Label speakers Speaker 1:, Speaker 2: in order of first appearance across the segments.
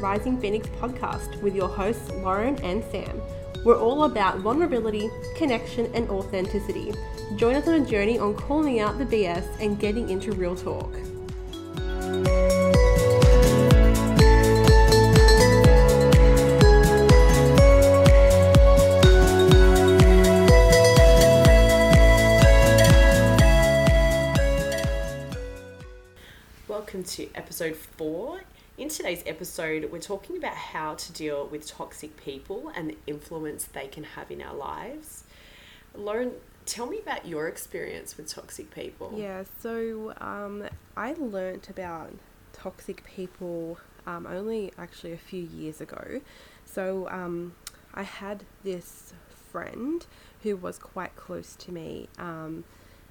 Speaker 1: Rising Phoenix podcast with your hosts, Loren and Sam. We're all about vulnerability, connection, and authenticity. Join us on a journey on calling out the BS and getting into real talk.
Speaker 2: Welcome to episode four. In today's episode, we're talking about how to deal with toxic people and the influence they can have in our lives. Loren, tell me about your experience with toxic people.
Speaker 1: Yeah, so um, I learnt about toxic people um, only actually a few years ago. So um, I had this friend who was quite close to me, um,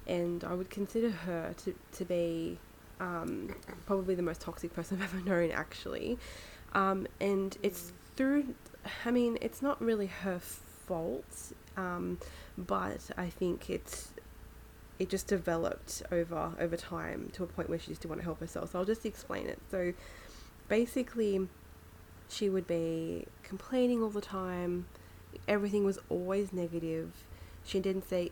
Speaker 1: and I would consider her to, to be um, probably the most toxic person I've ever known, actually. Um, and it's through, I mean, it's not really her fault, um, but I think it's it just developed over over time to a point where she just didn't want to help herself. So I'll just explain it. So basically, she would be complaining all the time. Everything was always negative. She didn't say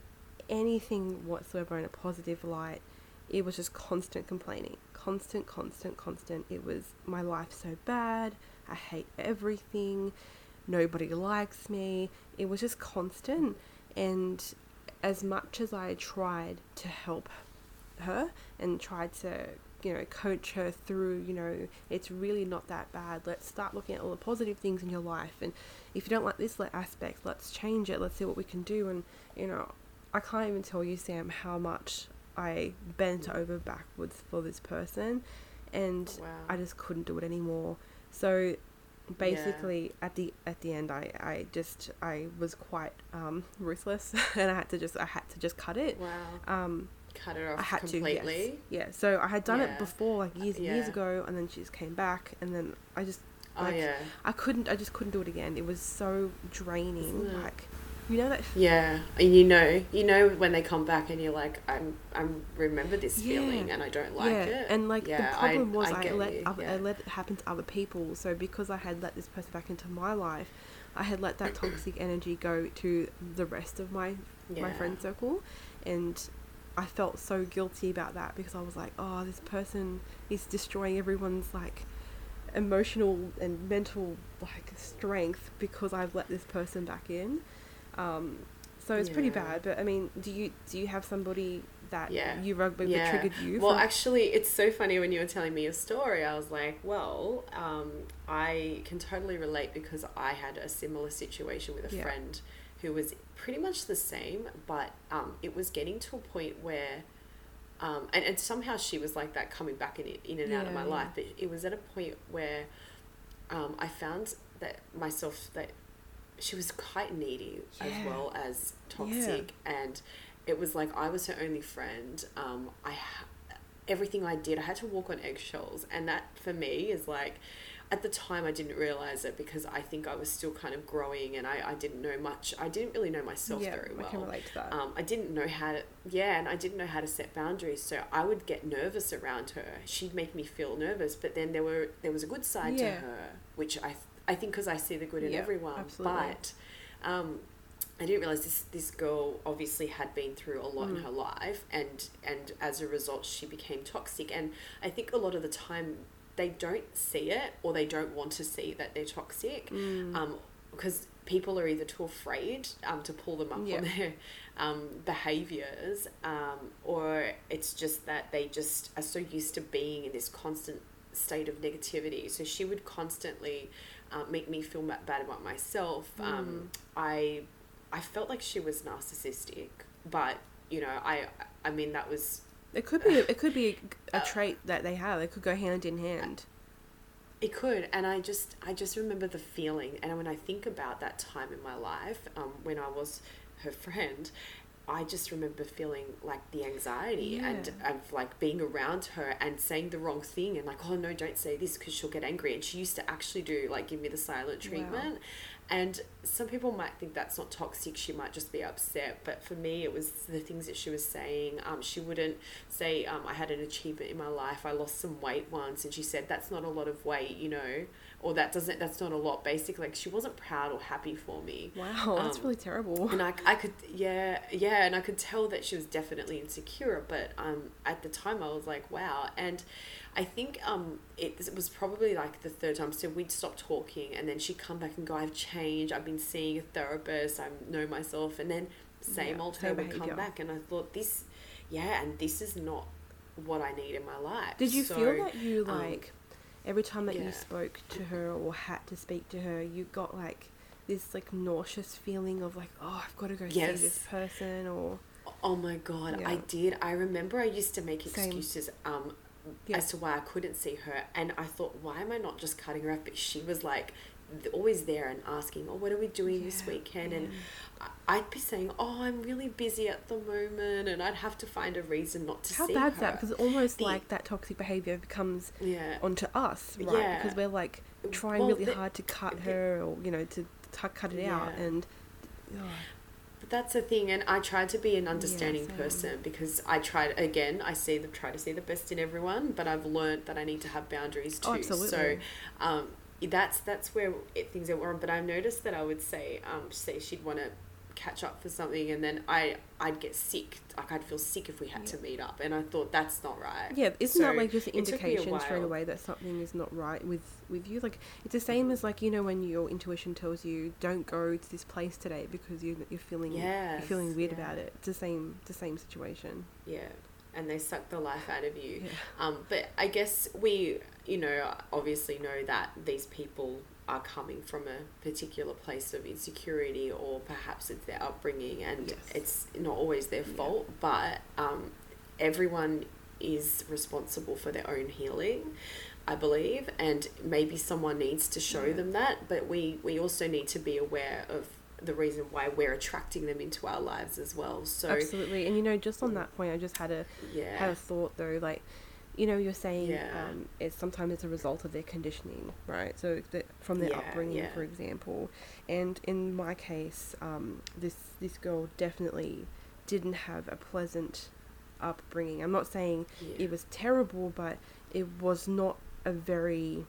Speaker 1: anything whatsoever in a positive light it was just constant complaining. Constant, constant, constant. It was my life so bad. I hate everything. Nobody likes me. It was just constant. And as much as I tried to help her and tried to, you know, coach her through, you know, it's really not that bad. Let's start looking at all the positive things in your life. And if you don't like this aspect, let's change it. Let's see what we can do. And, you know, I can't even tell you, Sam, how much I bent over backwards for this person and wow. I just couldn't do it anymore. So basically yeah. at the at the end I, I just I was quite um, ruthless and I had to just I had to just cut it.
Speaker 2: Wow.
Speaker 1: Um,
Speaker 2: cut it off I had completely.
Speaker 1: To, yes. Yeah. So I had done yeah. it before like years and yeah. years ago and then she just came back and then I just
Speaker 2: oh, like, oh yeah.
Speaker 1: I couldn't I just couldn't do it again. It was so draining. Like you know that.
Speaker 2: Yeah, and you know, you know when they come back and you're like, I'm, I'm remember this yeah. feeling and I don't like
Speaker 1: yeah.
Speaker 2: it.
Speaker 1: And like yeah, the problem I, was I, I let other, I let it happen to other people. So because I had let this person back into my life, I had let that toxic energy go to the rest of my my friend circle, and I felt so guilty about that because I was like, oh, this person is destroying everyone's like emotional and mental like strength because I've let this person back in. Um, so it's yeah. pretty bad. But I mean, do you do you have somebody that yeah. you rugby yeah. that triggered you?
Speaker 2: Well, actually, it's so funny when you were telling me your story. I was like, well, um, I can totally relate because I had a similar situation with a yeah. friend who was pretty much the same, but um, it was getting to a point where. Um, and, and somehow she was like that coming back in, in and out of my life but it was at a point where um, I found that myself that she was quite needy yeah. as well as toxic. Yeah. and it was like I was her only friend. Um, I everything I did I had to walk on eggshells. And that for me is like at the time I didn't realize it because I think I was still kind of growing and I, I didn't know much. I didn't really know myself
Speaker 1: yeah,
Speaker 2: very well
Speaker 1: I can relate to that.
Speaker 2: Um, I didn't know how to yeah and I didn't know how to set boundaries. So I would get nervous around her. She'd make me feel nervous but then there were there was a good side to her which I I think because I see the good in yeah, everyone. Absolutely. But um, I didn't realize this this girl obviously had been through a lot mm. in her life, and and as a result, she became toxic. And I think a lot of the time they don't see it or they don't want to see that they're toxic, mm. um, because people are either too afraid um, to pull them up yeah. on their um, behaviors, um, or it's just that they just are so used to being in this constant state of negativity. So she would constantly uh, make me feel bad about myself. Mm. Um, I I felt like she was narcissistic, but you know, I I mean that was.
Speaker 1: It could be. it could be a, a uh, trait that they have. It could go hand in hand.
Speaker 2: It could, and I just I just remember the feeling, and when I think about that time in my life, um, when I was her friend, I just remember feeling like the anxiety yeah. and of like being around her and saying the wrong thing and like, oh no, don't say this because she'll get angry. And she used to actually do like give me the silent treatment. Wow. And some people might think that's not toxic. She might just be upset. But for me, it was the things that she was saying. Um, she wouldn't say, um, I had an achievement in my life. I lost some weight once. And she said, that's not a lot of weight, you know or that doesn't that's not a lot basically like she wasn't proud or happy for me
Speaker 1: wow um, that's really terrible
Speaker 2: and I, I could yeah yeah and i could tell that she was definitely insecure but um at the time i was like wow and i think um it, it was probably like the third time so we'd stop talking and then she'd come back and go i've changed i've been seeing a therapist i know myself and then same yeah, old her would come back and i thought this yeah and this is not what i need in my life
Speaker 1: did you so, feel that you um, like um, every time that yeah. you spoke to her or had to speak to her, you got like this like nauseous feeling of like, oh, I've got to go yes. see this person or.
Speaker 2: Oh my god, yeah. I did. I remember I used to make excuses um, yeah. as to why I couldn't see her, and I thought, why am I not just cutting her off? But she was like always there and asking, oh, what are we doing this weekend? And I'd be saying, "Oh, I'm really busy at the moment," and I'd have to find a reason not to
Speaker 1: How
Speaker 2: see
Speaker 1: bad's that? Because almost the, like that toxic behavior becomes yeah. onto us, right? Yeah. Because we're like trying well, really the, hard to cut the, her, or you know, to t- cut it yeah. out, and.
Speaker 2: Oh. That's the thing, and I try to be an understanding yeah, person because I tried again. I see the try to see the best in everyone, but I've learned that I need to have boundaries oh, too. Oh, absolutely. So, um, that's that's where it, things are wrong. But I've noticed that I would say, um, say she'd want to catch up for something and then I I'd get sick like I'd feel sick if we had yeah. to meet up and I thought that's not right
Speaker 1: yeah isn't so that like just an indication straight away that something is not right with with you like it's the same as like you know when your intuition tells you don't go to this place today because you you're feeling yes, you're feeling weird yeah. about it it's the same the same situation
Speaker 2: yeah and they suck the life out of you yeah. um but I guess we you know obviously know that these people are coming from a particular place of insecurity or perhaps it's their upbringing and yes. it's not always their fault yeah. but um, everyone is responsible for their own healing i believe and maybe someone needs to show yeah. them that but we we also need to be aware of the reason why we're attracting them into our lives as well so
Speaker 1: absolutely and you know just on that point i just had a yeah. had a thought though like you know, you're saying yeah. um, it's sometimes it's a result of their conditioning, right? So the, from their yeah, upbringing, yeah. for example. And in my case, um, this this girl definitely didn't have a pleasant upbringing. I'm not saying it was terrible, but it was not a very,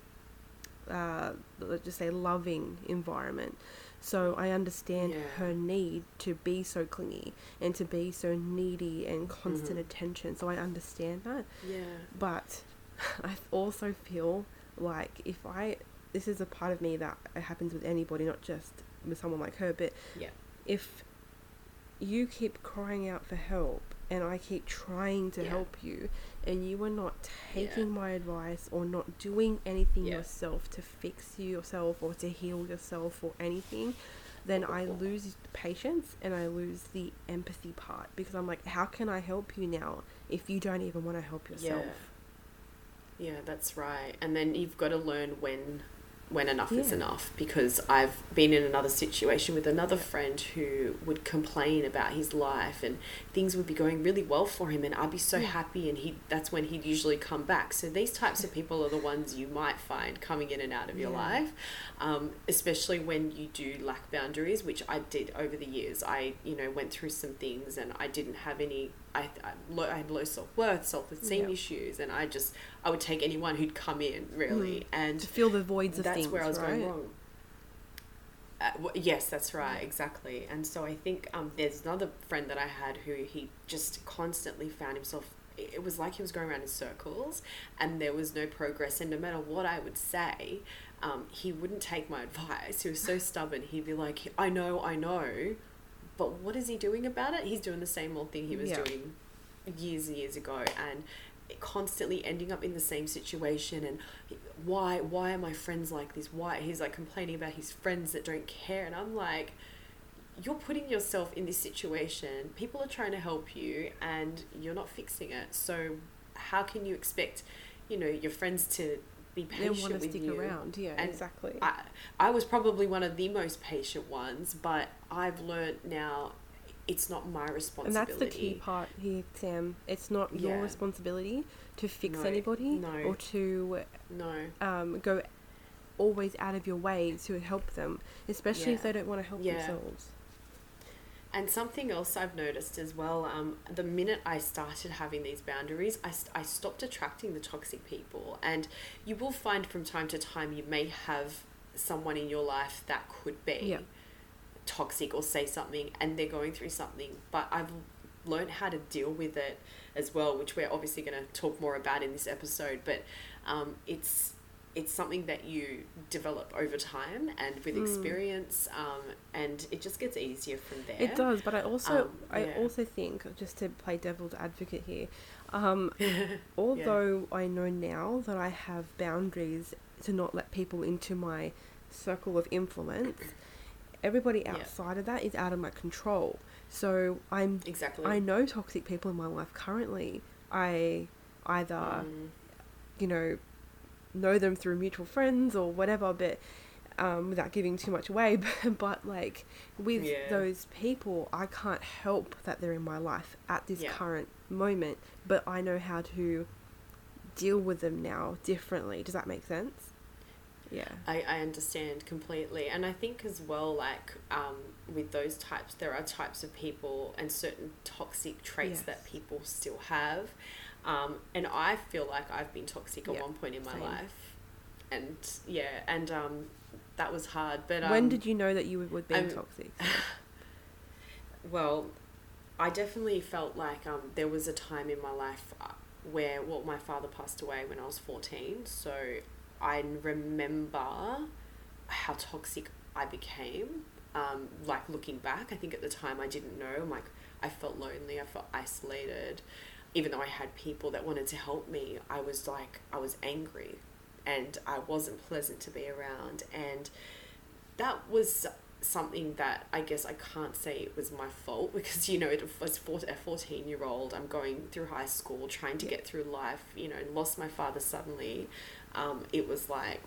Speaker 1: uh, let's just say, loving environment. So I understand yeah. her need to be so clingy and to be so needy and constant mm-hmm. attention. So I understand that.
Speaker 2: Yeah.
Speaker 1: But I also feel like if I this is a part of me that happens with anybody, not just with someone like her, but
Speaker 2: yeah.
Speaker 1: if you keep crying out for help and I keep trying to yeah. help you and you are not taking yeah. my advice or not doing anything yeah. yourself to fix yourself or to heal yourself or anything, then I lose patience and I lose the empathy part because I'm like, how can I help you now if you don't even want to help yourself?
Speaker 2: Yeah, yeah that's right. And then you've got to learn when when enough yeah. is enough because I've been in another situation with another friend who would complain about his life and things would be going really well for him and I'd be so yeah. happy and he that's when he'd usually come back so these types of people are the ones you might find coming in and out of your yeah. life um, especially when you do lack boundaries which I did over the years I you know went through some things and I didn't have any I, I, low, I had low self worth, self esteem yep. issues, and I just I would take anyone who'd come in really, mm. and
Speaker 1: to fill the voids of
Speaker 2: that's
Speaker 1: things.
Speaker 2: That's where I was
Speaker 1: right?
Speaker 2: going wrong. Uh, w- yes, that's right, exactly. And so I think um, there's another friend that I had who he just constantly found himself. It was like he was going around in circles, and there was no progress. And no matter what I would say, um, he wouldn't take my advice. He was so stubborn. He'd be like, "I know, I know," but what is he doing about it? He's doing the same old thing he was yeah. doing years and years ago, and constantly ending up in the same situation and why why are my friends like this why he's like complaining about his friends that don't care and i'm like you're putting yourself in this situation people are trying to help you and you're not fixing it so how can you expect you know your friends to be patient they want to with stick you.
Speaker 1: around. Yeah, and exactly.
Speaker 2: I, I was probably one of the most patient ones, but I've learned now it's not my responsibility.
Speaker 1: And that's the key part here, Sam. It's not yeah. your responsibility to fix no, anybody
Speaker 2: no.
Speaker 1: or to
Speaker 2: no
Speaker 1: um, go always out of your way to help them, especially yeah. if they don't want to help yeah. themselves.
Speaker 2: And something else I've noticed as well, um, the minute I started having these boundaries, I, st- I stopped attracting the toxic people. And you will find from time to time you may have someone in your life that could be
Speaker 1: Yeah.
Speaker 2: toxic or say something and they're going through something. But I've learned how to deal with it as well, which we're obviously going to talk more about in this episode. But um, it's it's something that you develop over time and with
Speaker 1: Mm.
Speaker 2: experience, um, and it just gets easier from there.
Speaker 1: It does, but I also
Speaker 2: Um,
Speaker 1: I also think just to play devil's advocate here, um, although I know now that I have boundaries to not let people into my circle of influence, everybody
Speaker 2: Yeah.
Speaker 1: outside of that is out of my control. So I'm
Speaker 2: Exactly.
Speaker 1: I know toxic people in my life currently. I either
Speaker 2: Mm,
Speaker 1: you know know them through mutual friends or whatever, but um, without giving too much away. But, but like with
Speaker 2: Yeah.
Speaker 1: those people, I can't help that they're in my life at this
Speaker 2: Yeah.
Speaker 1: current moment. But I know how to deal with them now differently. Does that make sense? Yeah.
Speaker 2: I, I understand completely. And I think as well, like um, with those types, there are types of people and certain toxic traits
Speaker 1: Yes.
Speaker 2: that people still have. Um, and I feel like I've been toxic at
Speaker 1: Yeah,
Speaker 2: one point in my
Speaker 1: same.
Speaker 2: life. And yeah, and um, that was hard. But um,
Speaker 1: when did you know that you would be
Speaker 2: I'm-
Speaker 1: toxic?
Speaker 2: Well, I definitely felt like um, there was a time in my life uh, where, well, my father passed away when I was 14. So I remember how toxic I became. Um, like looking back, I think at the time I didn't know. I'm Like I felt lonely, I felt isolated. Even though I had people that wanted to help me, I was like, I was angry and I wasn't pleasant to be around. And that was something that I guess I can't say it was my fault because you know it was a 14 year old I'm going through high school trying to get through life you know lost my father suddenly um, it was like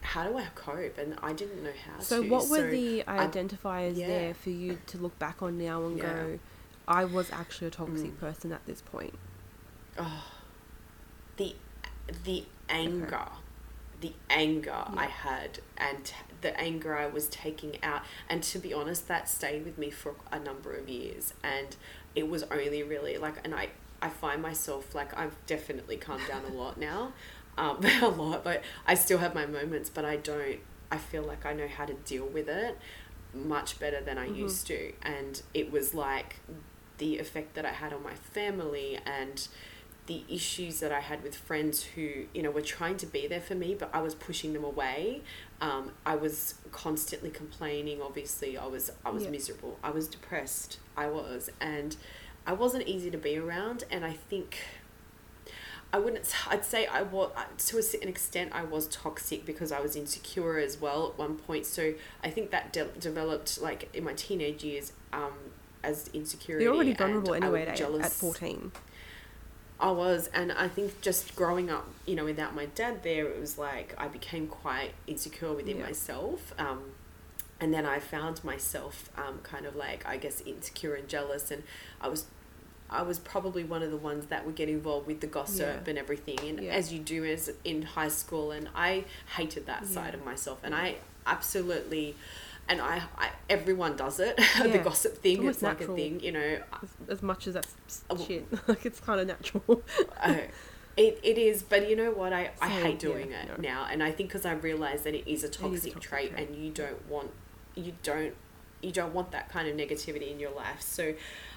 Speaker 2: how do I cope and I didn't know how
Speaker 1: So
Speaker 2: to
Speaker 1: what were
Speaker 2: So
Speaker 1: the
Speaker 2: I-
Speaker 1: identifiers
Speaker 2: yeah.
Speaker 1: there for you to look back on now and
Speaker 2: Yeah.
Speaker 1: go, I was actually a toxic
Speaker 2: Mm.
Speaker 1: person at this point?
Speaker 2: oh, the the anger. The anger I had and t- the anger I was taking out. And to be honest that stayed with me for a number of years. And it was only really like and I I find myself like I've definitely calmed down a lot now. Um, a lot but I still have my moments but I don't I feel like I know how to deal with it much better than I
Speaker 1: Mhm.
Speaker 2: used to. And it was like the effect that I had on my family and the issues that I had with friends who, you know, were trying to be there for me, but I was pushing them away. Um, I was constantly complaining. Obviously, I was I was
Speaker 1: Yeah.
Speaker 2: miserable. I was depressed. I was, and I wasn't easy to be around. And I think I wouldn't. I'd say I was to a certain extent. I was toxic because I was insecure as well at one point. So I think that de- developed like in my teenage years um, as insecurity.
Speaker 1: You're already vulnerable anyway at,
Speaker 2: jealous.
Speaker 1: at 14.
Speaker 2: I was, and I think just growing up, you know, without my dad there, it was like I became quite insecure within
Speaker 1: Yeah.
Speaker 2: myself. Um, and then I found myself um, kind of like, I guess, insecure and jealous. And I was, I was probably one of the ones that would get involved with the gossip
Speaker 1: Yeah.
Speaker 2: and everything, and
Speaker 1: Yeah.
Speaker 2: as you do as in high school. And I hated that side of myself, and I absolutely. And I, I, everyone does it. the gossip thing,
Speaker 1: almost
Speaker 2: it's like a thing, you know.
Speaker 1: As, as much as that's
Speaker 2: oh, well-
Speaker 1: shit. like, it's kind of natural.
Speaker 2: Oh, it, it is, but you know what? I, I hate doing
Speaker 1: yeah,
Speaker 2: it
Speaker 1: no.
Speaker 2: now, and I think because I realize that it is a
Speaker 1: is a
Speaker 2: toxic,
Speaker 1: toxic
Speaker 2: trait,
Speaker 1: trait.
Speaker 2: and you don't want you don't you don't want that kind of negativity in your life. So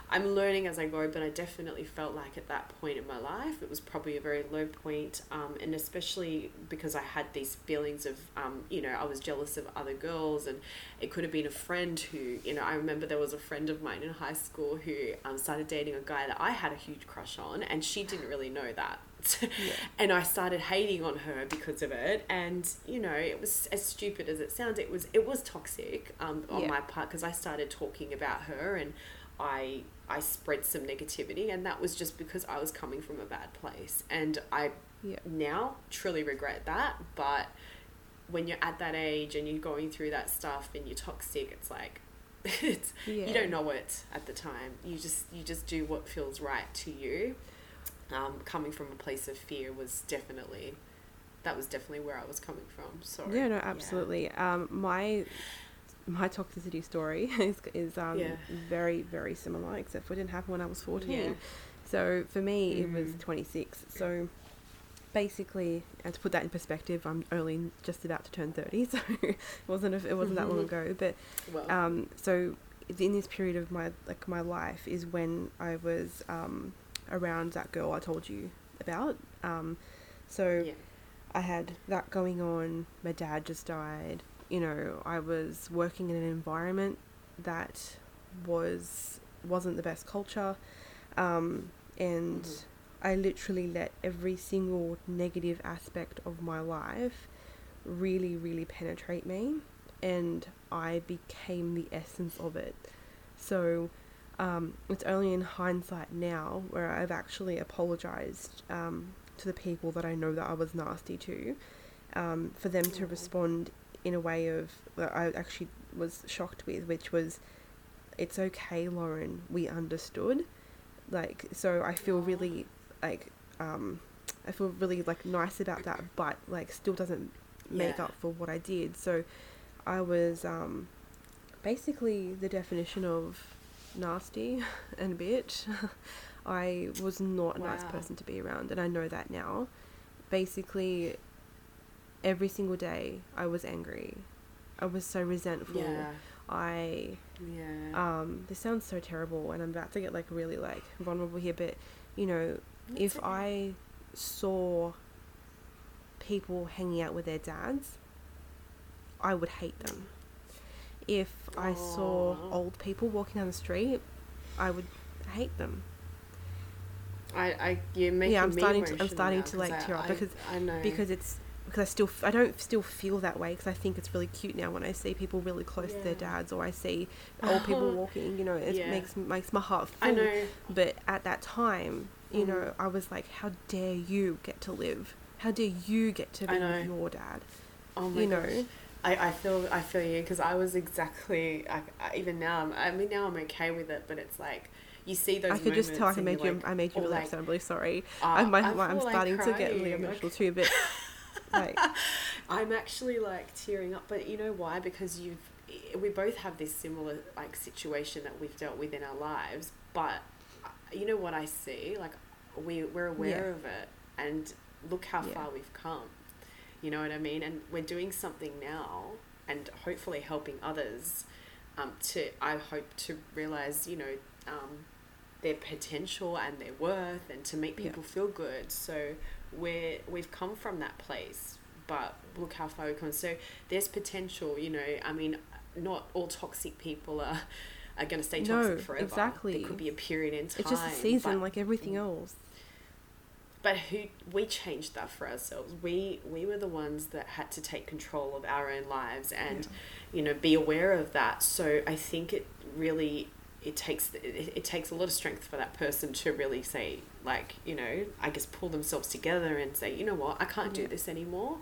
Speaker 2: I'm learning as I go, but I definitely felt like at that point in my life, it was probably a very low point, um, and especially because I had these feelings of, um, you know, I was jealous of other girls, and it could have been a friend who, you know, I remember there was a friend of mine in high school who um, started dating a guy that I had a huge crush on, and she didn't really know that. and I started hating on her because of it. And you know, it was as stupid as it sounds. It was it was toxic um, on
Speaker 1: Yeah.
Speaker 2: my part because I started talking about her and I I spread some negativity, and that was just because I was coming from a bad place. And I
Speaker 1: Yeah.
Speaker 2: now truly regret that, but when you're at that age and you're going through that stuff and you're toxic, it's like it's
Speaker 1: yeah.
Speaker 2: you don't know it at the time. You just you just do what feels right to you. Um, coming from a place of fear was definitely that was definitely where I was coming from. So
Speaker 1: Yeah, no, absolutely. Um, my my toxicity story is is um yeah. very very similar, except for it didn't happen when I was fourteen. Yeah. So for me, mm. it was mm. twenty six. So basically, and to put that in perspective, I'm only just about to turn thirty, so it wasn't a, it wasn't that long ago. But well. um, so in this period of my like my life is when I was um, around that girl I told you about. Um, so yeah. I had that going on. My dad just died. You know, I was working in an environment that was wasn't the best culture, um, and mm-hmm. I literally let every single negative aspect of my life really, really penetrate me, and I became the essence of it. So um, it's only in hindsight now where I've actually apologized um, to the people that I know that I was nasty to, um, for them to respond in a way of that I actually was shocked with, which was, "It's okay, Loren. We understood." Like, so I feel really like um, I feel really like nice about that, but like still doesn't make yeah. up for what I did. So I was um, basically the definition of nasty and a bitch. I was not a wow. nice person to be around, and I know that now. Basically, every single day I was angry. I was so resentful. Yeah. I yeah. Um, this sounds so terrible, and I'm about to get like really like vulnerable here, but you know, That's if okay. I saw people hanging out with their dads, I would hate them. If I saw old people walking down the street, I would hate them.
Speaker 2: I, I you make yeah.
Speaker 1: I'm starting to I'm starting to like tear up because I know because it's because I still I don't still feel that way because I think it's really cute now when I see people really close yeah. to their dads or I see old people walking. You know, it yeah. makes makes my heart full. I know. But at that time, you mm. know, I was like, how dare you get to live? How dare you get to be with your dad?
Speaker 2: Oh my you gosh. know. I, I feel I feel you because I was exactly I, I, even now I'm, I mean now I'm okay with it but it's like you see those. I could just tell I made
Speaker 1: you. Like, I made you really like, upset. I'm really sorry. Uh, I'm, my, I am starting like to get really emotional too, but
Speaker 2: like, I'm actually like tearing up. But you know why? Because you've we both have this similar like situation that we've dealt with in our lives. But you know what I see? Like we we're aware yeah. of it, and look how yeah. far we've come. You know what I mean? And we're doing something now, and hopefully helping others. Um, to I hope to realize, you know, um, their potential and their worth and to make people yeah. feel good. So we're, we've come from that place, but look how far we've come. So there's potential, you know, I mean, not all toxic people are, are going to stay toxic no, forever. Exactly. There could be a period in time.
Speaker 1: It's just a season like everything mm. else.
Speaker 2: But who we changed that for ourselves. We we were the ones that had to take control of our own lives and, yeah. you know, be aware of that. So I think it really it takes it, it takes a lot of strength for that person to really say like you know i guess pull themselves together and say you know what i can't yeah. do this anymore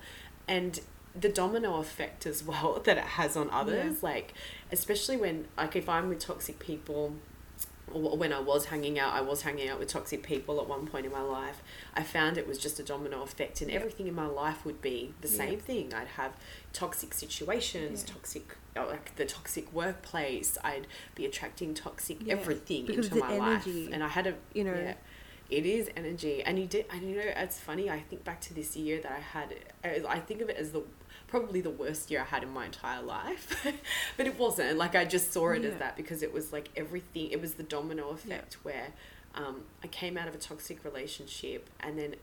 Speaker 2: and the domino effect as well that it has on others yeah. like especially when like if i'm with toxic people when I was hanging out, I was hanging out with toxic people at one point in my life. I found it was just a domino effect, and everything in my life would be the same thing. I'd have toxic situations, yeah. toxic uh, like the toxic workplace. I'd be attracting toxic yeah. everything because into my energy, life, and I had a you know. Yeah, it is energy, and you did, and you know, it's funny. I think back to this year that I had. I think of it as the probably the worst year I had in my entire life. but it wasn't. Like I just saw it yeah. as that because it was like everything it was the domino effect yeah. where um, I came out of a toxic relationship and then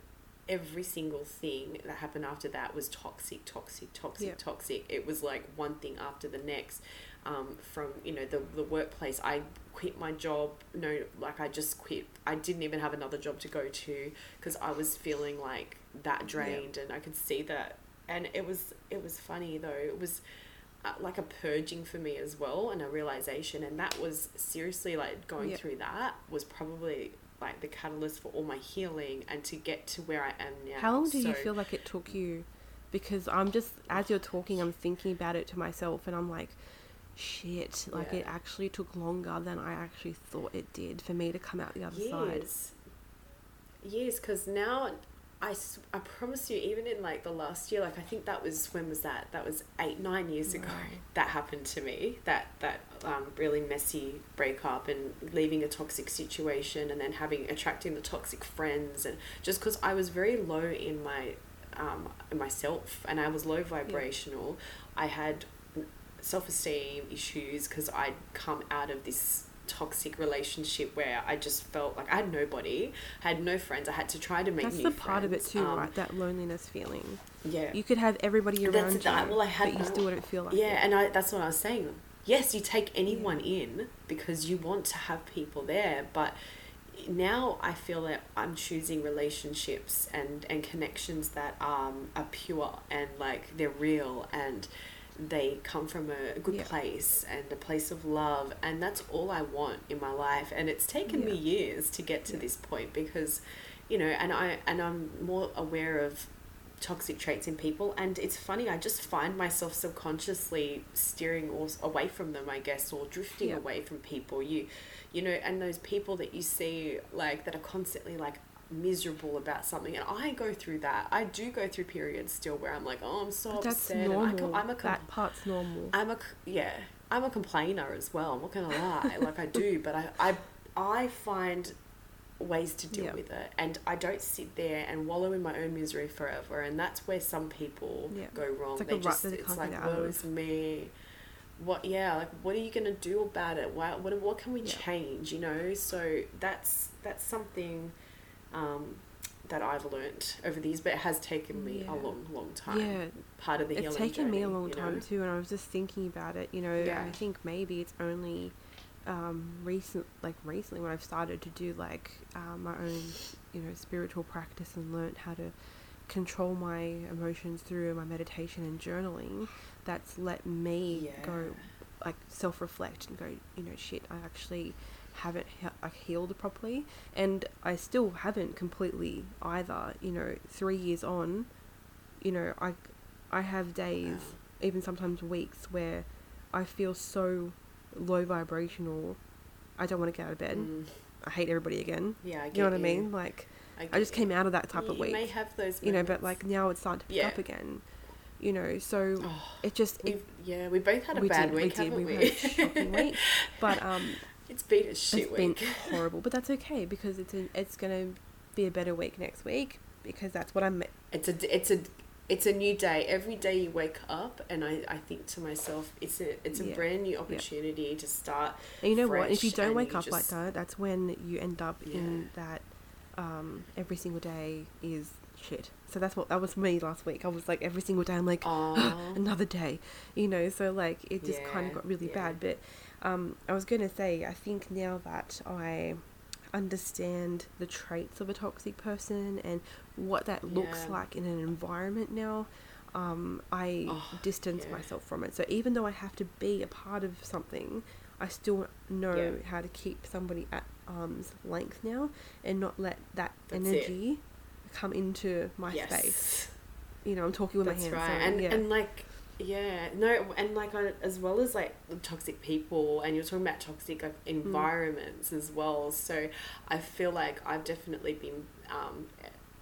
Speaker 2: every single thing that happened after that was toxic, toxic, toxic, yeah. toxic. It was like one thing after the next. Um, from you know the the workplace, I quit my job. No, like I just quit. I didn't even have another job to go to because I was feeling like that drained, yeah. and I could see that and it was it was funny though it was uh, like a purging for me as well and a realization and that was seriously like going through that was probably like the catalyst for all my healing and to get to where I am now.
Speaker 1: How long do so, you feel like it took you? Because I'm just as you're talking, I'm thinking about it to myself, and I'm like, shit, like yeah. it actually took longer than I actually thought it did for me to come out the other
Speaker 2: years.
Speaker 1: side.
Speaker 2: Years, because now I, I promise you, even in like the last year, like I think that was when was that? That was eight nine years ago. That happened to me. That that um, really messy breakup and leaving a toxic situation and then having attracting the toxic friends and just because I was very low in my um, in myself and I was low vibrational. Yeah. I had self esteem issues because I'd come out of this toxic relationship where I just felt like I had nobody, I had no friends. I had to try to make
Speaker 1: That's
Speaker 2: the
Speaker 1: part
Speaker 2: friends.
Speaker 1: of it too, um, right? That loneliness feeling.
Speaker 2: Yeah.
Speaker 1: You could have everybody around you, that, well, I had but you still wouldn't feel like
Speaker 2: Yeah, it. and I, that's what I was saying. Yes, you take anyone yeah. in because you want to have people there, but now I feel that I'm choosing relationships and, and connections that um, are pure and like they're real and they come from a good yeah. place and a place of love and that's all I want in my life and it's taken yeah. me years to get to yeah. this point because you know and I and I'm more aware of toxic traits in people and it's funny I just find myself subconsciously steering or away from them I guess or drifting away from people you you know and those people that you see like that are constantly like miserable about something and I go through that. I do go through periods still where I'm like oh I'm so but upset
Speaker 1: that's normal. I, am a com- that part's normal.
Speaker 2: I'm a yeah I'm a complainer as well I'm not gonna lie. Like I do but I I, I find ways to deal with it and I don't sit there and wallow in my own misery forever and that's where some people go wrong. It's like, they just, it's like woe is me. What yeah like what are you going to do about it? What, what what can we yeah. change you know? So that's that's something um, that I've learnt over these, but it has taken me yeah. a long, long time. Yeah, part of the
Speaker 1: it's taken journey, me a long time know? too, and I was just thinking about it. You know, yeah. I think maybe it's only um, recent, like recently, when I've started to do like uh, my own, you know, spiritual practice and learnt how to control my emotions through my meditation and journaling. That's let me yeah. go, like self reflect and go, you know, shit. I actually haven't he- like healed properly, and I still haven't completely either. You know, three years on, you know, I I have days, even sometimes weeks, where I feel so low vibrational. I don't want to get out of bed. Mm. I hate everybody again.
Speaker 2: Yeah, I
Speaker 1: you know what you. I mean. Like, I, I just came out of that type
Speaker 2: you
Speaker 1: of week.
Speaker 2: may have those, moments.
Speaker 1: you know, but like now it's starting to pick yeah. up again. You know, so oh, it just
Speaker 2: it, yeah, we both had a bad did, week, we did. we? we had a
Speaker 1: shocking week, but um,
Speaker 2: it's been a shit
Speaker 1: it's week. been horrible, but that's okay because it's a, it's gonna be a better week next week because that's what I'm.
Speaker 2: It's a it's a it's a new day. Every day you wake up, and I, I think to myself, it's a it's a yeah. brand new opportunity yeah. to start.
Speaker 1: And you know what? If you don't wake up just, like that, that's when you end up yeah. in that. Um, every single day is shit. So that's what that was me last week. I was like every single day. I'm like another day, you know. So like it just kind of got really bad, but um, I was going to say, I think now that I understand the traits of a toxic person and what that looks yeah. like in an environment now, um, I oh, distance yeah. myself from it. So even though I have to be a part of something, I still know yeah. how to keep somebody at arm's length now and not let that That's energy it. come into my yes. space. You know, I'm talking with That's my hands. Right.
Speaker 2: So, and, and like yeah, no, and like as well as like toxic people, and you're talking about toxic like, mm. environments mm. as well. So I feel like I've definitely been um,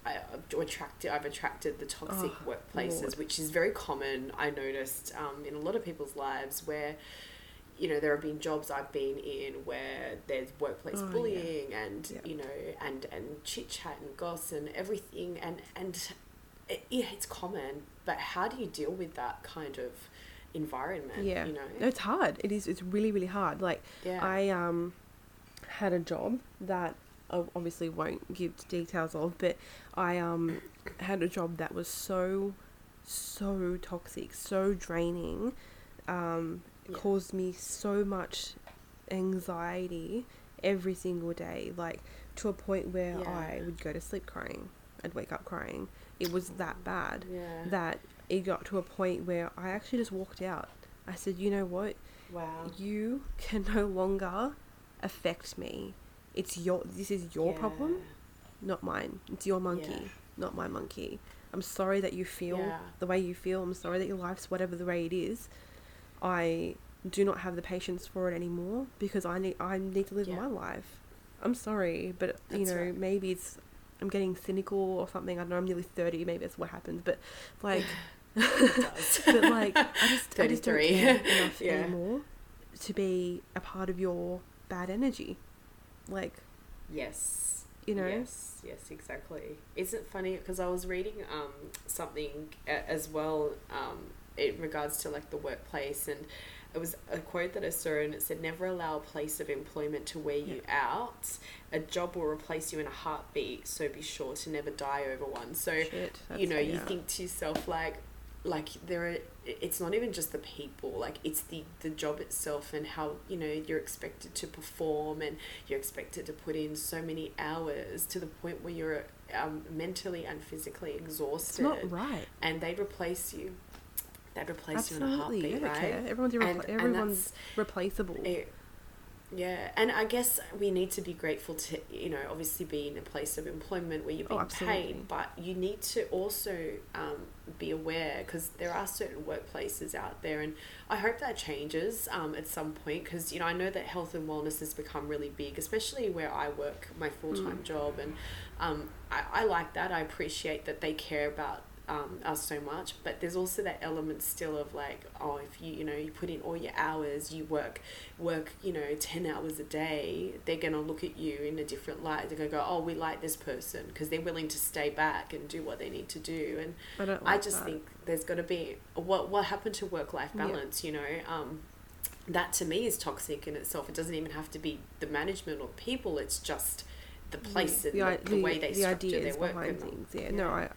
Speaker 2: I, have attracted. I've attracted the toxic oh, workplaces, Lord. which is very common. I noticed um, in a lot of people's lives where. You know, there have been jobs I've been in where there's workplace oh, bullying yeah. and yeah. you know and and chit chat and gossip and everything and and it, yeah, it's common, but how do you deal with that kind of environment?
Speaker 1: Yeah,
Speaker 2: you know,
Speaker 1: it's hard. It is. It's really really hard. Like yeah. I um had a job that I obviously won't give details of, but I um had a job that was so so toxic, so draining, um, yeah. caused me so much anxiety every single day, like to a point where yeah. I would go to sleep crying. I'd wake up crying it was that bad
Speaker 2: yeah.
Speaker 1: that it got to a point where I actually just walked out. I said, you know what?
Speaker 2: Wow.
Speaker 1: You can no longer affect me. It's your this is your yeah. problem, not mine. It's your monkey, yeah. not my monkey. I'm sorry that you feel yeah. the way you feel. I'm sorry that your life's whatever the way it is. I do not have the patience for it anymore because I need I need to live my life. I'm sorry, but That's you know right. maybe it's I'm getting cynical or something. I don't know. I'm nearly thirty. Maybe that's what happens. But like,
Speaker 2: but
Speaker 1: like I just I just don't care enough yeah. anymore to be a part of your bad energy. Like,
Speaker 2: yes,
Speaker 1: you know.
Speaker 2: Yes, yes, exactly. Isn't funny because I was reading um something as well um in regards to like the workplace and it was a quote that I saw and it said, Never allow a place of employment to wear you out. A job will replace you in a heartbeat, so be sure to never die over one. So, Shit, you know, you think to yourself, like, like there are it's not even just the people like it's the the job itself and how you know you're expected to perform and you're expected to put in so many hours to the point where you're um, mentally and physically exhausted
Speaker 1: it's not right.
Speaker 2: And they replace you they'd replace Absolutely. you in a heartbeat, right? Care.
Speaker 1: Everyone's, irrepl- and, everyone's and replaceable. It,
Speaker 2: yeah, and I guess we need to be grateful to, you know, obviously be in a place of employment where you're oh, being oh, paid, but you need to also um, be aware because there are certain workplaces out there, and I hope that changes um, at some point because, you know, I know that health and wellness has become really big, especially where I work my full time mm. job, and um, I, I like that. I appreciate that they care about um, us so much but there's also that element still of like oh if you you know you put in all your hours you work work you know 10 hours a day they're going to look at you in a different light. They're going to go oh we like this person because they're willing to stay back and do what they need to do. And
Speaker 1: i, like
Speaker 2: I just
Speaker 1: that.
Speaker 2: think there's got to be what what happened to work life balance yeah. you know? Um, that to me is toxic in itself. It doesn't even have to be the management or people it's just the place yeah, and the, the, the, way they the structure their work
Speaker 1: behind things. Yeah, yeah. no i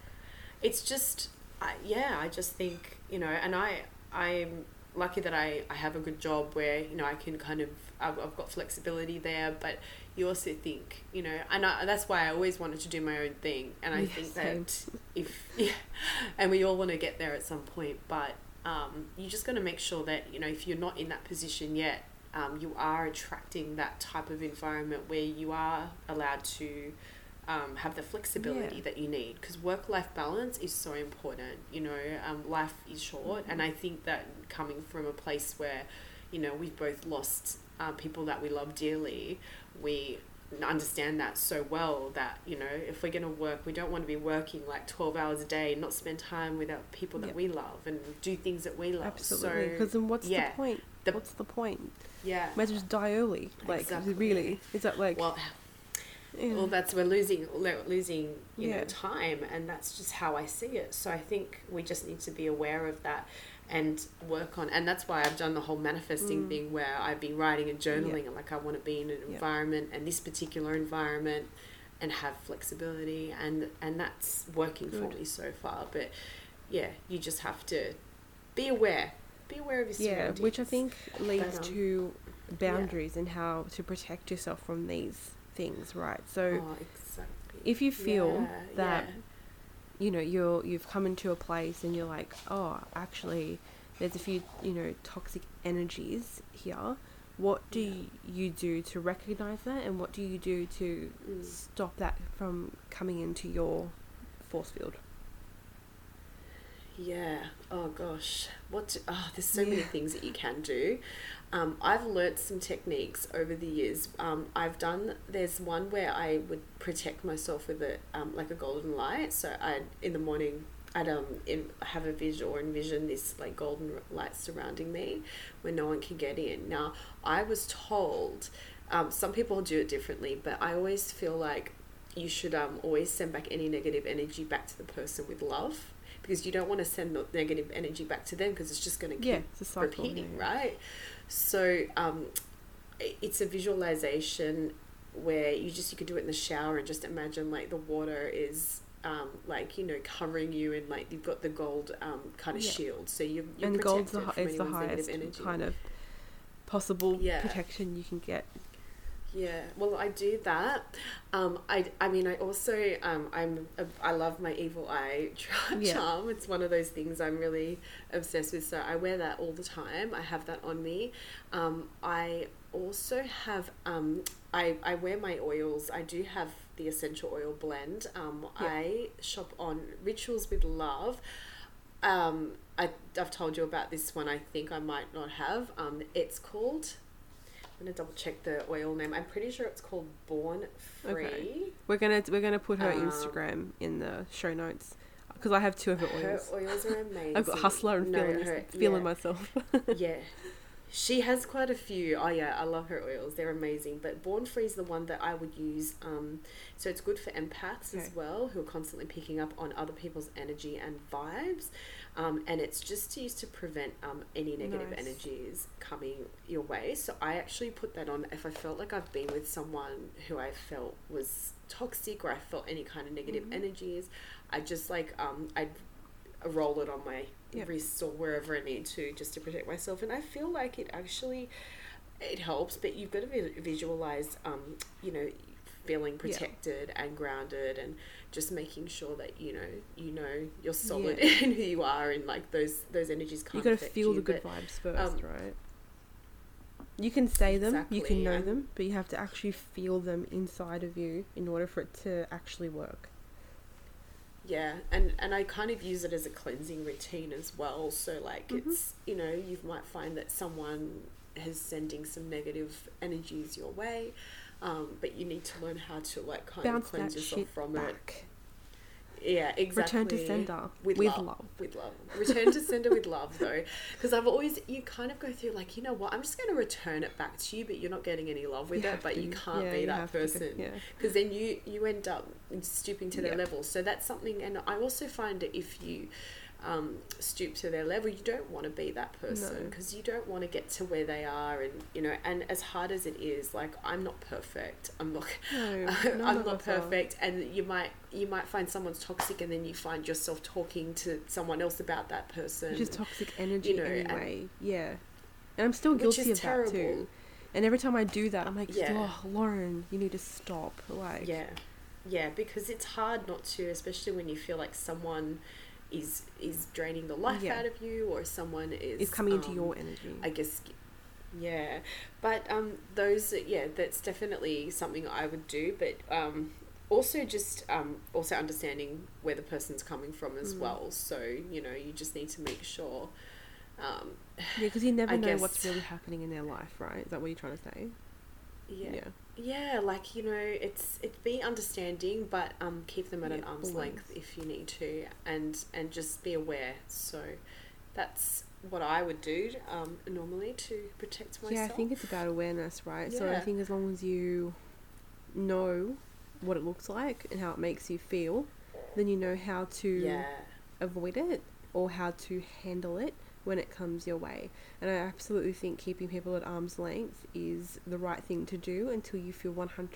Speaker 2: it's just I, yeah i just think you know and i i'm lucky that I, I have a good job where you know i can kind of I've, I've got flexibility there but you also think you know and I, that's why i always wanted to do my own thing. And i think that if yeah, and we all want to get there at some point but um, you just got to make sure that you know if you're not in that position yet um, you are attracting that type of environment where you are allowed to um, have the flexibility yeah. that you need because work life balance is so important. You know, um, life is short, mm-hmm. and I think that coming from a place where, you know, we've both lost uh, people that we love dearly, we understand that so well that you know if we're going to work we don't want to be working like 12 hours a day not spend time with our people that yep. we love and do things that we love
Speaker 1: absolutely because so, then what's yeah, the point the, what's the point
Speaker 2: yeah
Speaker 1: might just die early like exactly. really is that like
Speaker 2: well yeah. well that's we're losing losing you yeah. know time and that's just how i see it so i think we just need to be aware of that and work on and that's why i've done the whole manifesting mm. thing where i've been writing and journaling yeah. and like i want to be in an environment and this particular environment and have flexibility and and that's working Good. for me so far but yeah you just have to be aware be aware of your
Speaker 1: yeah which i think leads but, um, to boundaries and how to protect yourself from these things, right? So
Speaker 2: oh, exactly.
Speaker 1: if you feel yeah, that yeah. you know you're you've come into a place and you're like, oh, actually, there's a few you know toxic energies here. What do yeah. you do to recognize that, and what do you do to mm. stop that from coming into your force field?
Speaker 2: Yeah. Oh gosh. What? To, oh, there's so yeah. many things that you can do. Um, I've learnt some techniques over the years. Um, I've done. There's one where I would protect myself with a um, like a golden light. So I in the morning I'd um in, have a vision or envision this like golden light surrounding me, where no one can get in. Now I was told. Um, some people do it differently, but I always feel like you should um, always send back any negative energy back to the person with love because you don't want to send negative energy back to them because it's just going to keep yeah, repeating, right? So um, it's a visualization where you just you could do it in the shower and just imagine like the water is um, like you know covering you and like you've got the gold um, kind of yeah. shield so you you're and gold's the, is the highest
Speaker 1: kind of possible yeah. protection you can get
Speaker 2: yeah, well, I do that. Um, I, I mean, I also um, I'm a, I love my evil eye charm. Yeah. It's one of those things I'm really obsessed with. So I wear that all the time. I have that on me. Um, I also have um, I I wear my oils. I do have the essential oil blend. Um, yeah. I shop on Rituals with Love. Um, I, I've told you about this one. I think I might not have. Um, it's called I'm gonna double check the oil name. I'm pretty sure it's called Born Free. Okay.
Speaker 1: We're gonna we're gonna put her um, Instagram in the show notes because I have two of her oils.
Speaker 2: Her oils are amazing.
Speaker 1: I've got Hustler and no, feeling, her, feeling yeah. myself.
Speaker 2: yeah, she has quite a few. Oh yeah, I love her oils. They're amazing. But Born Free is the one that I would use. Um, so it's good for empaths okay. as well, who are constantly picking up on other people's energy and vibes. Um, and it's just used to prevent um, any negative nice. energies coming your way. So I actually put that on if I felt like I've been with someone who I felt was toxic or I felt any kind of negative mm-hmm. energies. I just like um, I'd roll it on my yep. wrists or wherever I need to just to protect myself. And I feel like it actually it helps, but you've got to visualize, um, you know, feeling protected and grounded and just making sure that you know you know you're solid yeah. in who you are and like those those energies can't
Speaker 1: you got to feel you, the good but, vibes first um, right you can say them exactly, you can know them but you have to actually feel them inside of you in order for it to actually work
Speaker 2: yeah and and i kind of use it as a cleansing routine as well so like mm-hmm. it's you know you might find that someone is sending some negative energies your way um, but you need to learn how to like kind Bounce of cleanse yourself from back. it yeah, exactly.
Speaker 1: Return to sender with, with love. love.
Speaker 2: With love. Return to sender with love, though, because I've always you kind of go through like you know what I'm just going to return it back to you, but you're not getting any love with you it, but to. you can't yeah, be that person because yeah. then you you end up stooping to their level. So that's something, and I also find that if you um, stoop to their level. You don't want to be that person because no. you don't want to get to where they are, and you know. And as hard as it is, like I'm not perfect. I'm not. No, I'm not perfect, are. and you might you might find someone's toxic, and then you find yourself talking to someone else about that person.
Speaker 1: Is toxic energy you know, anyway. yeah, and I'm still guilty of terrible. that too. And every time I do that, I'm like, yeah. oh, Loren, you need to stop. Like,
Speaker 2: yeah, yeah, because it's hard not to, especially when you feel like someone is is draining the life yeah. out of you or someone is
Speaker 1: is coming um, into your energy
Speaker 2: i guess yeah but um those yeah that's definitely something i would do but um also just um also understanding where the person's coming from as mm. well so you know you just need to make sure um
Speaker 1: yeah because you never I know guess, what's really happening in their life right is that what you're trying to say
Speaker 2: yeah. yeah yeah like you know it's it's be understanding but um keep them at yeah, an arm's length if you need to and and just be aware. So that's what I would do um normally to protect myself
Speaker 1: yeah I think it's about awareness right? Yeah. so I think as long as you know what it looks like and how it makes you feel then you know how to
Speaker 2: yeah.
Speaker 1: avoid it or how to handle it when it comes your way. And I absolutely think keeping people at arm's length is the right thing to do until you feel 100%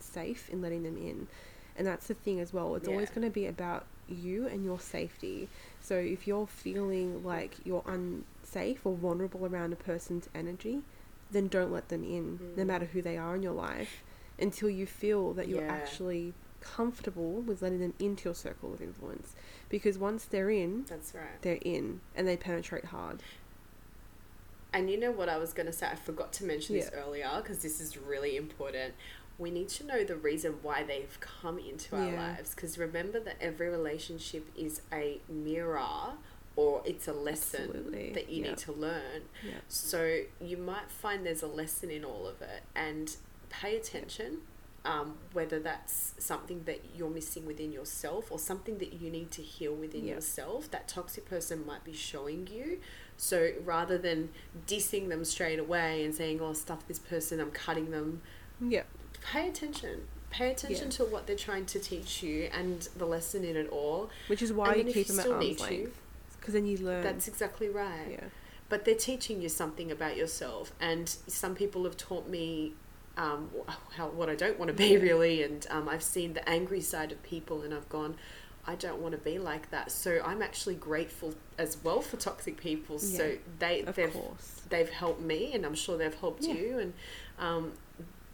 Speaker 1: safe in letting them in. And that's the thing as well. It's yeah. always going to be about you and your safety. So if you're feeling like you're unsafe or vulnerable around a person's energy, then don't let them in, mm. no matter who they are in your life, until you feel that you're yeah. actually comfortable with letting them into your circle of influence because once they're in,
Speaker 2: that's right,
Speaker 1: they're in and they penetrate hard.
Speaker 2: And you know what I was going to say? I forgot to mention yeah. this earlier because this is really important. We need to know the reason why they've come into our yeah. lives because remember that every relationship is a mirror or it's a lesson Absolutely. that you yep. need to learn.
Speaker 1: Yep.
Speaker 2: So you might find there's a lesson in all of it and pay attention um, whether that's something that you're missing within yourself or something that you need to heal within yeah. yourself, that toxic person might be showing you. So rather than dissing them straight away and saying, oh, stuff this person, I'm cutting them,
Speaker 1: yeah.
Speaker 2: pay attention. Pay attention yeah. to what they're trying to teach you and the lesson in it all.
Speaker 1: Which is why you keep them at arm's length. Because then you learn.
Speaker 2: That's exactly right.
Speaker 1: Yeah.
Speaker 2: But they're teaching you something about yourself. And some people have taught me um, how, what I don't want to be really, and um, I've seen the angry side of people, and I've gone, I don't want to be like that. So I'm actually grateful as well for toxic people. Yeah, so they they've
Speaker 1: course.
Speaker 2: they've helped me, and I'm sure they've helped yeah. you, and um,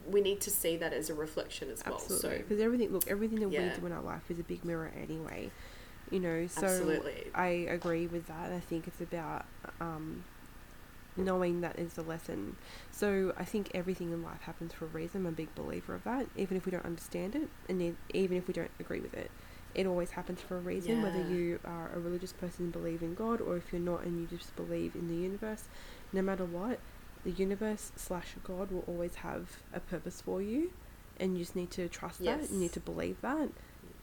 Speaker 2: we need to see that as a reflection as
Speaker 1: Absolutely.
Speaker 2: well.
Speaker 1: So because everything, look, everything that yeah. we do in our life is a big mirror anyway. You know, so
Speaker 2: Absolutely.
Speaker 1: I agree with that. I think it's about um, knowing that is the lesson. So I think everything in life happens for a reason. I'm a big believer of that, even if we don't understand it, and even if we don't agree with it. It always happens for a reason, yeah. whether you are a religious person and believe in God, or if you're not and you just believe in the universe. No matter what, the universe slash God will always have a purpose for you, and you just need to trust yes. that. You need to believe that,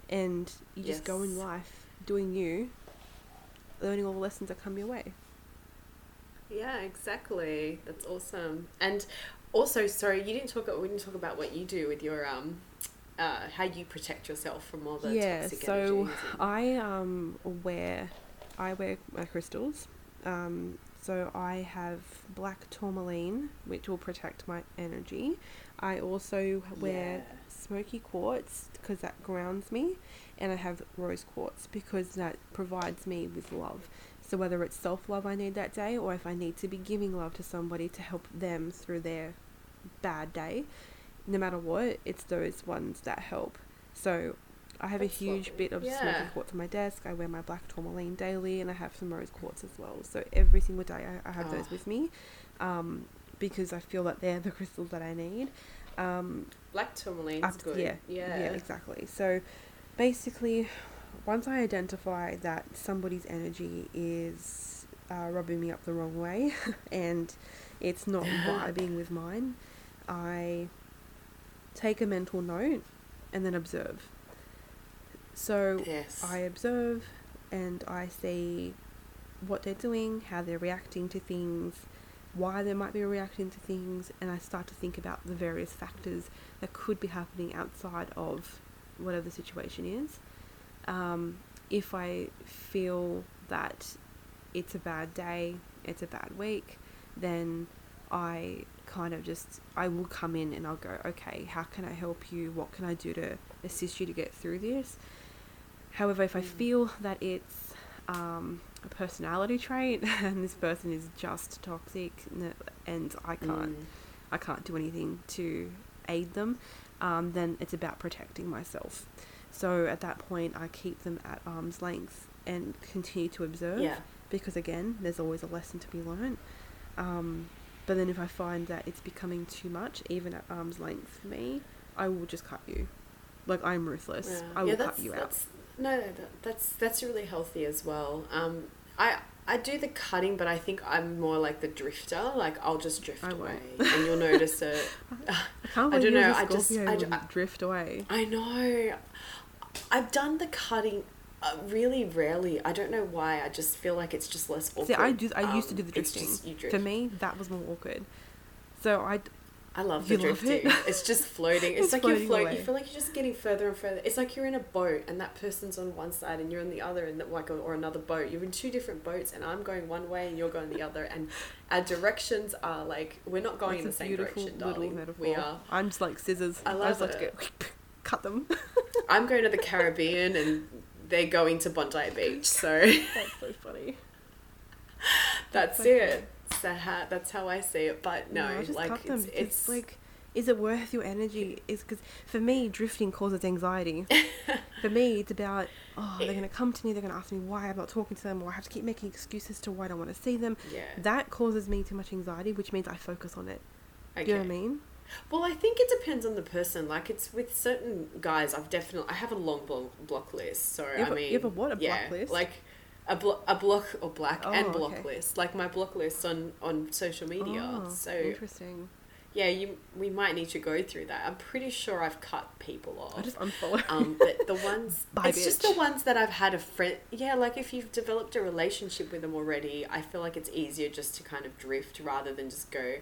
Speaker 1: and you yes. just go in life doing you, learning all the lessons that come your way.
Speaker 2: Yeah, exactly. That's awesome. And also, sorry, you didn't talk. We didn't talk about what you do with your um, uh, how you protect yourself from all the yeah. Toxic
Speaker 1: so I um wear, I wear my crystals. Um, so I have black tourmaline, which will protect my energy. I also wear yeah. smoky quartz because that grounds me, and I have rose quartz because that provides me with love. So whether it's self love I need that day, or if I need to be giving love to somebody to help them through their bad day, no matter what, it's those ones that help. So I have That's a huge lovely. bit of yeah. smoky quartz on my desk. I wear my black tourmaline daily, and I have some rose quartz as well. So every single day I, I have oh. those with me, um, because I feel that they're the crystals that I need. Um,
Speaker 2: black tourmaline is good.
Speaker 1: Yeah, yeah, yeah, exactly. So basically, once I identify that somebody's energy is uh, rubbing me up the wrong way, and it's not vibing with mine, I take a mental note and then observe. So yes. I observe and I see what they're doing, how they're reacting to things, why they might be reacting to things, and I start to think about the various factors that could be happening outside of whatever the situation is. Um, if I feel that it's a bad day, it's a bad week, then I kind of just I will come in and I'll go, okay, how can I help you? What can I do to assist you to get through this? However, if I mm. feel that it's um, a personality trait and this person is just toxic and I can't mm. I can't do anything to aid them, um, then it's about protecting myself. So at that point, I keep them at arm's length and continue to observe.
Speaker 2: Yeah.
Speaker 1: Because again, there's always a lesson to be learned. Um, but then if I find that it's becoming too much, even at arm's length for me, I will just cut you. Like I'm ruthless. Yeah. I will yeah, cut you out.
Speaker 2: No, no, that's that's really healthy as well. Um, I I do the cutting, but I think I'm more like the drifter. Like I'll just drift away, and you'll notice it.
Speaker 1: I can't I don't know. I just I, I drift away.
Speaker 2: I know. I've done the cutting uh, really rarely. I don't know why. I just feel like it's just less awkward.
Speaker 1: See, I do. I um, used to do the um, drifting. For me, that was more awkward. So I.
Speaker 2: I love the drifting. It? It's just floating. It's, it's like you're floating. You feel like you're just getting further and further. It's like you're in a boat and that person's on one side and you're on the other, and that like or another boat. You're in two different boats, and I'm going one way and you're going the other, and our directions are like we're not going That's in the same direction, darling. Metaphor. We are.
Speaker 1: I'm just like scissors. I love I just it. like to go cut them.
Speaker 2: I'm going to the Caribbean and they're going to Bondi Beach. So
Speaker 1: that's so funny.
Speaker 2: that's, that's it. Funny. how, that's how I see it. But no, no like it's, it's
Speaker 1: like is it worth your energy? Is because for me, drifting causes anxiety. for me, it's about oh, they're gonna come to me, they're gonna ask me why I'm not talking to them, or I have to keep making excuses to why I don't want to see them.
Speaker 2: Yeah.
Speaker 1: That causes me too much anxiety, which means I focus on it. Okay. Do you know what I mean?
Speaker 2: Well, I think it depends on the person. Like it's with certain guys, I've definitely I have a long block, block list. So I mean,
Speaker 1: you have a what a yeah, block list?
Speaker 2: Like a block, a block or black oh, and block okay. list. Like my block list on on social media. Oh, so
Speaker 1: interesting.
Speaker 2: Yeah, you we might need to go through that. I'm pretty sure I've cut people off.
Speaker 1: I just unfollow.
Speaker 2: Um, but the ones it's bitch. just the ones that I've had a friend. Yeah, like if you've developed a relationship with them already, I feel like it's easier just to kind of drift rather than just go.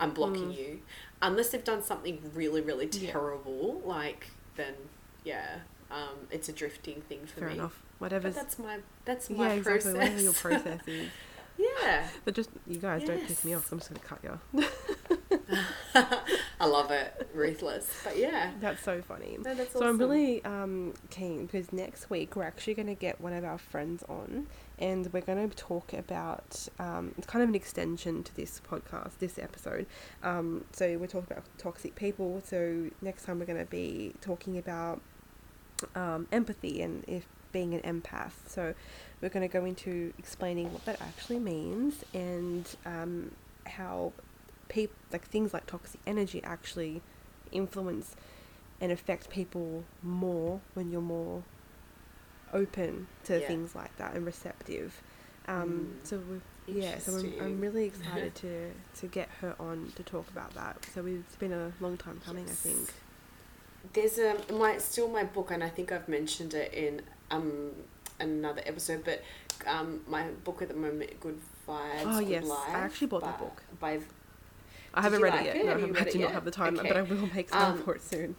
Speaker 2: I'm blocking mm. you unless they've done something really, really terrible, yeah. like then yeah, um, it's a drifting thing for
Speaker 1: Fair
Speaker 2: me.
Speaker 1: enough. Whatever.
Speaker 2: That's my that's my yeah, exactly. process.
Speaker 1: Whatever your process is.
Speaker 2: yeah.
Speaker 1: But just you guys yes. don't piss me off. I'm just gonna cut you.
Speaker 2: I love it, ruthless. But yeah,
Speaker 1: that's so funny.
Speaker 2: No, that's
Speaker 1: so. I'm really um, keen because next week we're actually going to get one of our friends on, and we're going to talk about um, it's kind of an extension to this podcast, this episode. Um, so we're talking about toxic people. So next time we're going to be talking about um, empathy and if being an empath. So we're going to go into explaining what that actually means and um, how people like things like toxic energy actually influence and affect people more when you're more open to yeah. things like that and receptive. Um, mm. So yeah, so I'm, I'm really excited to to get her on to talk about that. So it's been a long time coming, yes. I think.
Speaker 2: There's a my still my book, and I think I've mentioned it in um another episode, but um my book at the moment, Good Vibes. Oh Good
Speaker 1: yes,
Speaker 2: Life,
Speaker 1: I actually bought that book.
Speaker 2: By
Speaker 1: I haven't read like it yet. It? No, I do not have the time, okay. but I will make time um, for it soon.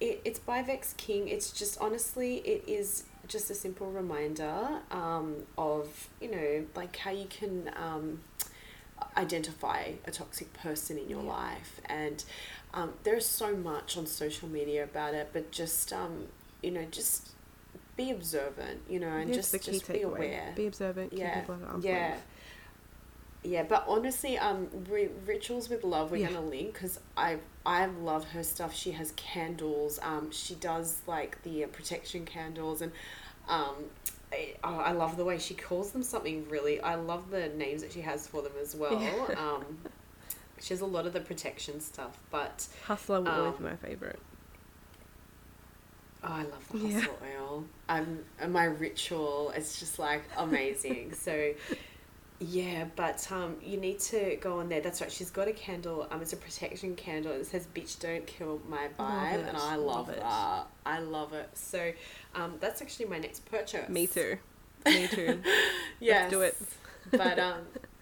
Speaker 2: It, it's by Vex King. It's just honestly, it is just a simple reminder um, of you know like how you can um, identify a toxic person in your yeah. life and um, there's so much on social media about it but just um, you know just be observant you know and just just be aware
Speaker 1: be observant
Speaker 2: yeah yeah yeah but honestly um rituals with love we're yeah. gonna link because i i love her stuff she has candles um she does like the uh, protection candles and um I, oh, I love the way she calls them something really i love the names that she has for them as well yeah. um she has a lot of the protection stuff but
Speaker 1: hustler will um, always be my favorite
Speaker 2: Oh, I love the hustle yeah. oil. Um, my ritual, it's just like amazing. so yeah, but um, you need to go on there. That's right. She's got a candle. Um, it's a protection candle. It says "Bitch, don't kill my vibe," and I love, love it. that. I love it. So, um, that's actually my next purchase.
Speaker 1: Me too. Me too.
Speaker 2: yeah,
Speaker 1: Let's do it.
Speaker 2: but um,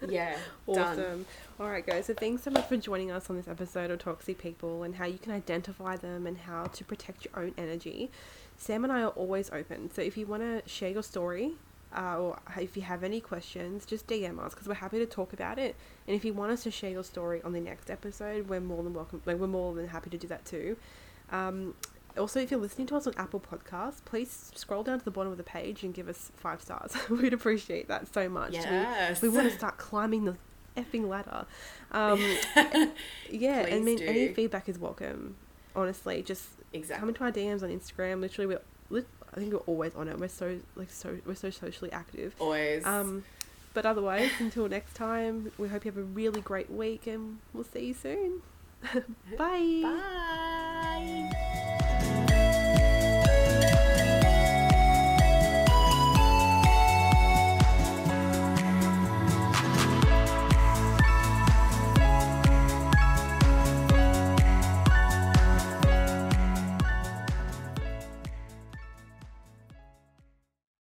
Speaker 2: yeah,
Speaker 1: awesome. Done. All right, guys. So thanks so much for joining us on this episode of Toxic People and how you can identify them and how to protect your own energy. Sam and I are always open. So if you want to share your story uh, or if you have any questions, just DM us because we're happy to talk about it. And if you want us to share your story on the next episode, we're more than welcome. Like we're more than happy to do that too. Um, also, if you're listening to us on Apple Podcasts, please scroll down to the bottom of the page and give us five stars. We'd appreciate that so much.
Speaker 2: Yes.
Speaker 1: We, we want to start climbing the effing ladder. Um, yeah, I mean, do. any feedback is welcome. Honestly, just exactly. come into our DMs on Instagram. Literally, we're I think we're always on it. We're so like so we're so socially active.
Speaker 2: Always.
Speaker 1: Um, but otherwise, until next time, we hope you have a really great week, and we'll see you soon. Bye.
Speaker 2: Bye.